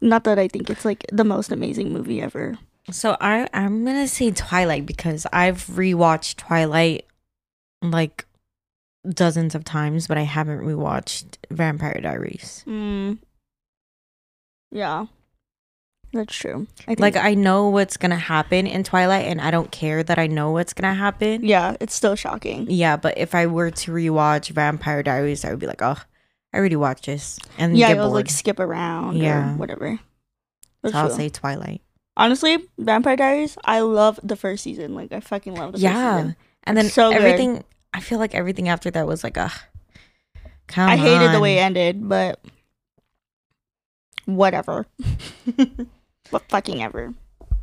not that i think it's like the most amazing movie ever So I I'm gonna say Twilight because I've rewatched Twilight like dozens of times, but I haven't rewatched Vampire Diaries. mm. Yeah that's true i think Like I know what's gonna happen in Twilight, and I don't care that I know what's gonna happen. yeah it's still shocking Yeah, but if I were to rewatch Vampire Diaries, I would be like, oh, I already watched this, and yeah it'll like skip around Yeah. or whatever so That's I'll true. say Twilight. honestly vampire diaries i love the first season like i fucking love the first Yeah, and then So good. everything. I feel like everything after that was like, ugh. Come I hated the way it ended, but whatever. what fucking ever.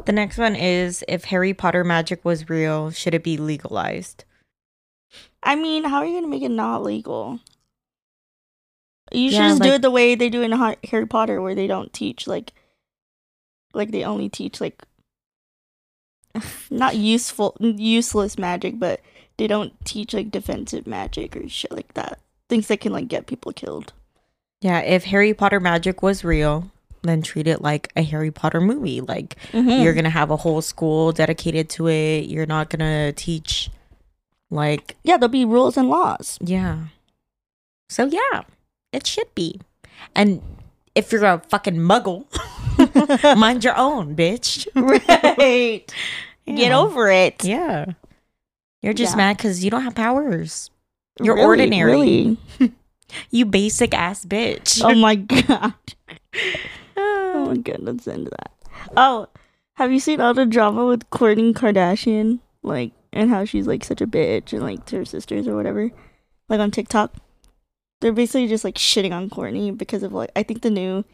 The next one is if Harry Potter magic was real, should it be legalized? I mean, how are you gonna make it not legal? You should Yeah, just do it the way they do in Harry Potter, where they don't teach like, like they only teach like, not useful, useless magic, but they don't teach like defensive magic or shit like that. Things that can like get people killed. Yeah, if Harry Potter magic was real, then treat it like a Harry Potter movie. Like Mm. you're gonna have a whole school dedicated to it. You're not gonna teach like yeah, there'll be rules and laws. yeah. So yeah, it should be. And if you're a fucking muggle, mind your own, bitch. right. Get over it. Yeah. You're just Yeah. mad because you don't have powers. You're Really, ordinary. Really. You basic ass bitch. Oh my god. Oh my god, let's end that. Oh, have you seen all the drama with Kourtney Kardashian? Like, and how she's like such a bitch and like to her sisters or whatever? Like on TikTok. They're basically just like shitting on Kourtney because of like, I think the new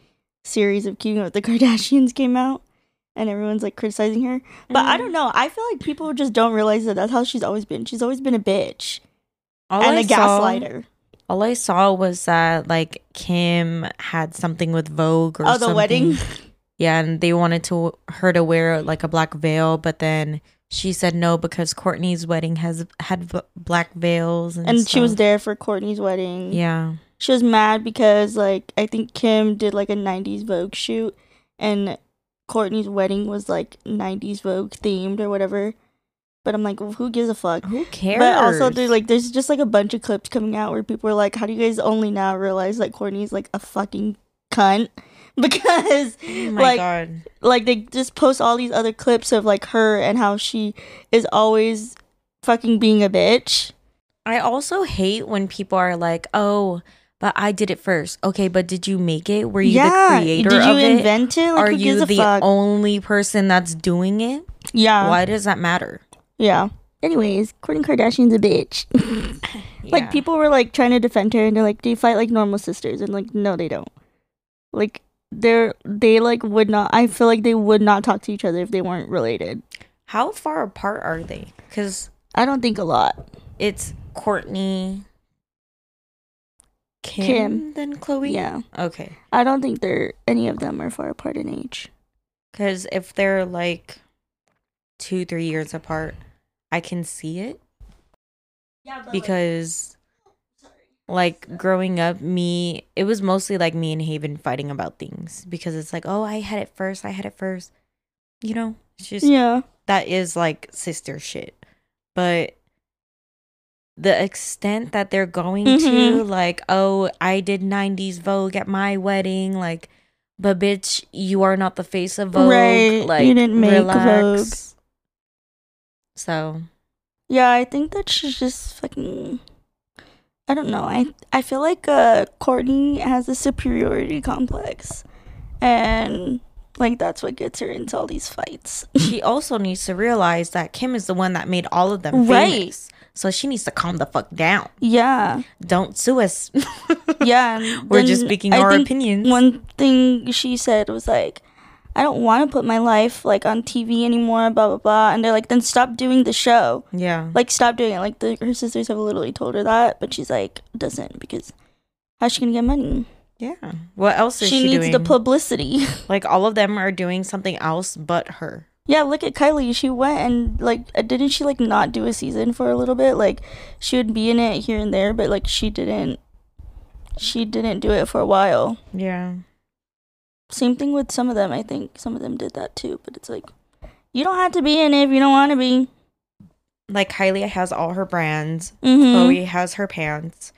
series of Keeping Up with the Kardashians came out and everyone's like criticizing her. But I mm. don't know. I feel like people just don't realize that that's how she's always been. She's always been a bitch All and I a gaslighter. All I saw was that like Kim had something with Vogue or something. Oh, the something. wedding? Yeah, and they wanted to her to wear like a black veil, but then she said no because Kourtney's wedding has had v- black veils and, And she was there for Kourtney's wedding. Yeah. she was mad because like I think Kim did like a 90s Vogue shoot and Kourtney's wedding was like 90s Vogue themed or whatever. But I'm like, well, who gives a fuck? Who cares? But also, there's like, there's just like a bunch of clips coming out where people are like, "How do you guys only now realize that Kourtney's like a fucking cunt?" Because oh my like, god. like they just post all these other clips of like her and how she is always fucking being a bitch. I also hate when people are like, "Oh, but I did it first. Okay, but did you make it? Were you the creator did you of it? invent it? Like, Are who you a the fuck? only person that's doing it? yeah, Why does that matter? Yeah. Anyways, Kourtney Kardashian's a bitch. Yeah. Like people were like trying to defend her and they're like, they fight like normal sisters and like no they don't. Like they're they like would not I feel like they would not talk to each other if they weren't related. How far apart are they? Because I don't think a lot. it's Kourtney, Kim, Kim. then Khloé. Yeah. Okay. I don't think they're any of them are far apart in age. Because if they're like two, three years apart, I can see it. Yeah, because like growing up me it was mostly like me and haven fighting about things because it's like oh i had it first i had it first you know it's just Yeah. that is like sister shit but the extent that they're going to Mhm. like oh i did 90s vogue at my wedding like but bitch you are not the face of vogue Right, you didn't make relax. So Yeah, I think that she's just fucking I don't know. I I feel like uh Kourtney has a superiority complex. And like that's what gets her into all these fights. she also needs to realize that Kim is the one that made all of them Right. famous. So she needs to calm the fuck down. yeah. Don't sue us. Yeah. We're just speaking I our opinions. One thing she said was like, I don't want to put my life like on TV anymore, blah blah blah. And they're like, then stop doing the show. yeah. Like stop doing it. Like the, her sisters have literally told her that, but she's like, doesn't because how's she gonna get money? Yeah. What else is She, she, needs doing? the publicity. like all of them are doing something else but her. yeah, look at Kylie. She went and like, uh, didn't she like not do a season for a little bit? Like, she would be in it here and there, but like she didn't. She didn't do it for a while. Yeah. Same thing with some of them. I think some of them did that too. But it's like, you don't have to be in it if you don't want to be. Like Kylie has all her brands. Mm-hmm. Khloé has her pants.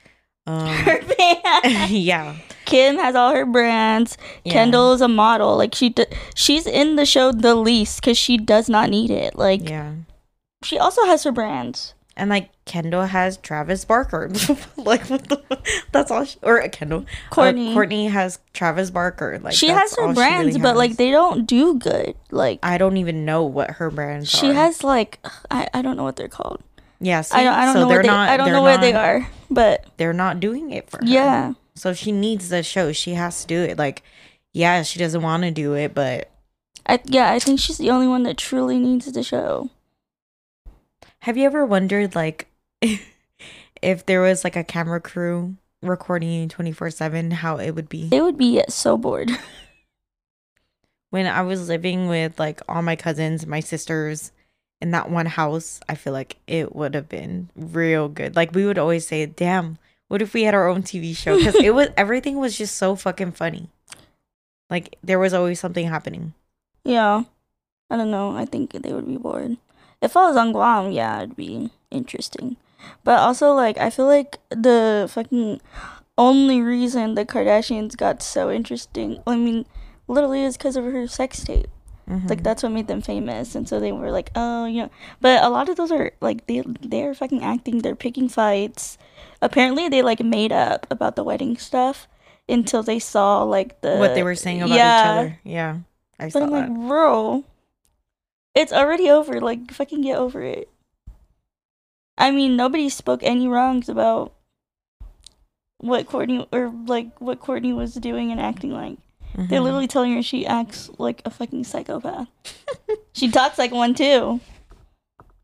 Um Her band. yeah. Kim has all her brands. yeah. Kendall is a model. Like she, d- she's in the show the least because she does not need it. Like Yeah. she also has her brands. And like Kendall has Travis Barker. like what the, that's all she, or uh, Kendall. Kourtney. Uh, Kourtney has Travis Barker. Like she has her brands, really but like they don't do good. Like I don't even know what her brands she are. has like I, I don't know what they're called. Yeah. I don't I don't so know what they, not I don't know where they are. But They're not doing it for her. yeah, So she needs the show. She has to do it. Like, yeah, she doesn't want to do it, but I yeah I think she's the only one that truly needs the show. Have you ever wondered like if there was like a camera crew recording 24/7 how it would be? They would be so bored. when I was living with like all my cousins, my sisters in that one house, I feel like it would have been real good. Like we would always say, "Damn, what if we had our own TV show?" Because it was everything was just so fucking funny. Like there was always something happening. Yeah, I don't know. I think they would be bored. If I was on Guam, yeah, it'd be interesting. But also, like, I feel like the fucking only reason the Kardashians got so interesting, I mean, literally is because of her sex tape. Mhm. Like, that's what made them famous. And so they were like, oh, you know. But a lot of those are, like, they, they're fucking acting, they're picking fights. Apparently, they, like, made up about the wedding stuff until they saw, like, the. what they were saying about each other. Yeah, I But saw I'm that. like, bro, it's already over. Like, fucking get over it. I mean, nobody spoke any wrongs about what Kourtney or like what Kourtney was doing and acting like. They're Mhm. literally telling her she acts like a fucking psychopath. she talks like one too.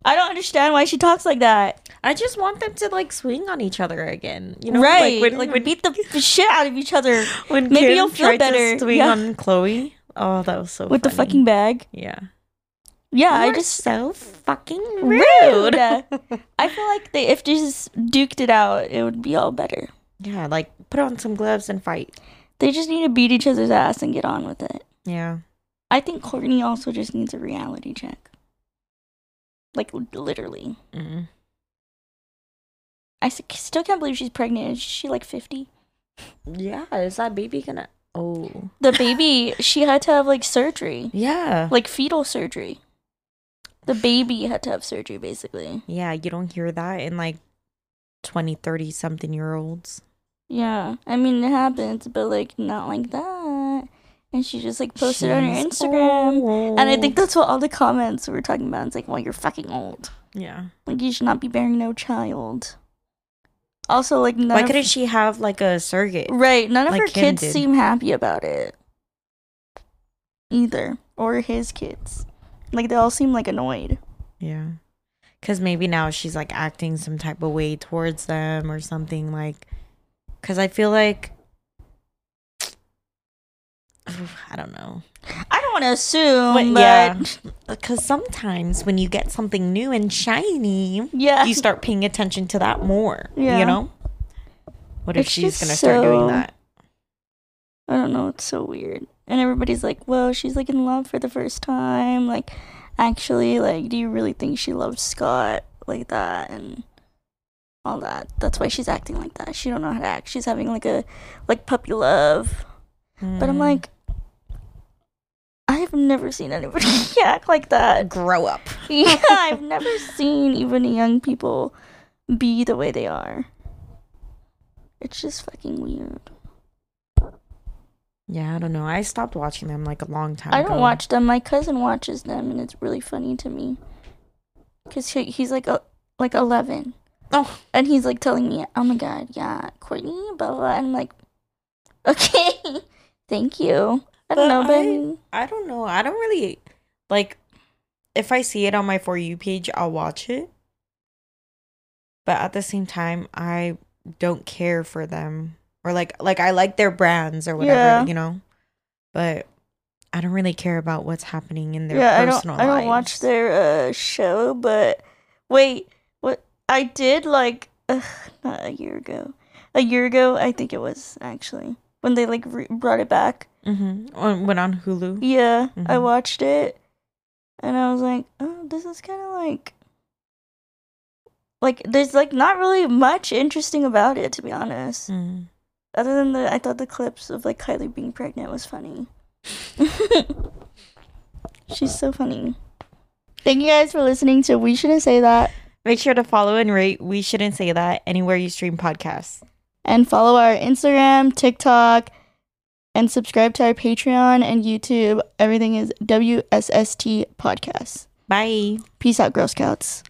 I don't understand why she talks like that. I just want them to like swing on each other again. You know, right? Like Like, when, when, beat the shit out of each other when maybe Kim you'll feel tried better. to swing Yeah. on Khloé. Oh, that was so with the fucking bag. yeah. Yeah, I You're just so fucking rude. rude. I feel like they if they just duked it out, it would be all better. yeah, like put on some gloves and fight. They just need to beat each other's ass and get on with it. Yeah. I think Kourtney also just needs a reality check. Like literally. Mm. I still can't believe she's pregnant. Is she like 50? Yeah, is that baby gonna? Oh, The baby, she had to have like surgery, yeah, like fetal surgery. The baby had to have surgery basically. yeah. You don't hear that in like 20, 30 something year olds. Yeah. I mean, it happens, but like not like that. And she just like posted on her She's Instagram. And I think that's what all the comments were talking about. It's like, well, you're fucking old. yeah. Like, you should not be bearing no child. Also, like, none Why couldn't she have like a surrogate? right, none of like her kids did? seem happy about it either, or his kids. Like, they all seem like annoyed. Yeah. Cause maybe now she's like acting some type of way towards them or something like. Cause I feel like. I don't know. I don't want to assume, But, but yeah. Because sometimes when you get something new and shiny, yeah, you start paying attention to that more. Yeah. You know? What if It's she's going to start doing that? I don't know. It's so weird. And everybody's like, well, she's like in love for the first time. Like, actually, like, do you really think she loves Scott like that? And all that. That's why she's acting like that. She don't know how to act. She's having like a like puppy love. But I'm Mm. like, I have never seen anybody act like that. grow up. Yeah, I've never seen even young people be the way they are. It's just fucking weird. Yeah, I don't know. I stopped watching them like a long time ago. I don't watch them. My cousin watches them, and it's really funny to me. Cause he, he's like a, like eleven, Oh, and he's like telling me, "Oh my god, yeah, Kourtney, blah blah." blah. And I'm like, "Okay, thank you." I don't But know, I I don't know. I don't really like if I see it on my for you page, I'll watch it. But at the same time, I don't care for them or like like I like their brands or whatever, Yeah. you know. But I don't really care about what's happening in their yeah, I don't, personal I don't watch their uh show. But wait, what? I did like uh, not a year ago. A year ago, I think it was actually when they like re- brought it back. Mm-hmm. Went on Hulu. Yeah, I Mhm. watched it and I was like, "Oh, this is kind of like like there's like not really much interesting about it to be honest. Mm. Other than the I thought the clips of like Kylie being pregnant was funny. She's so funny. Thank you guys for listening to We Shouldn't Say That Make sure to follow and rate. We shouldn't say that anywhere you stream podcasts. and follow our Instagram, TikTok, and subscribe to our Patreon and YouTube. Everything is WSST Podcast. Bye. Peace out, Girl Scouts.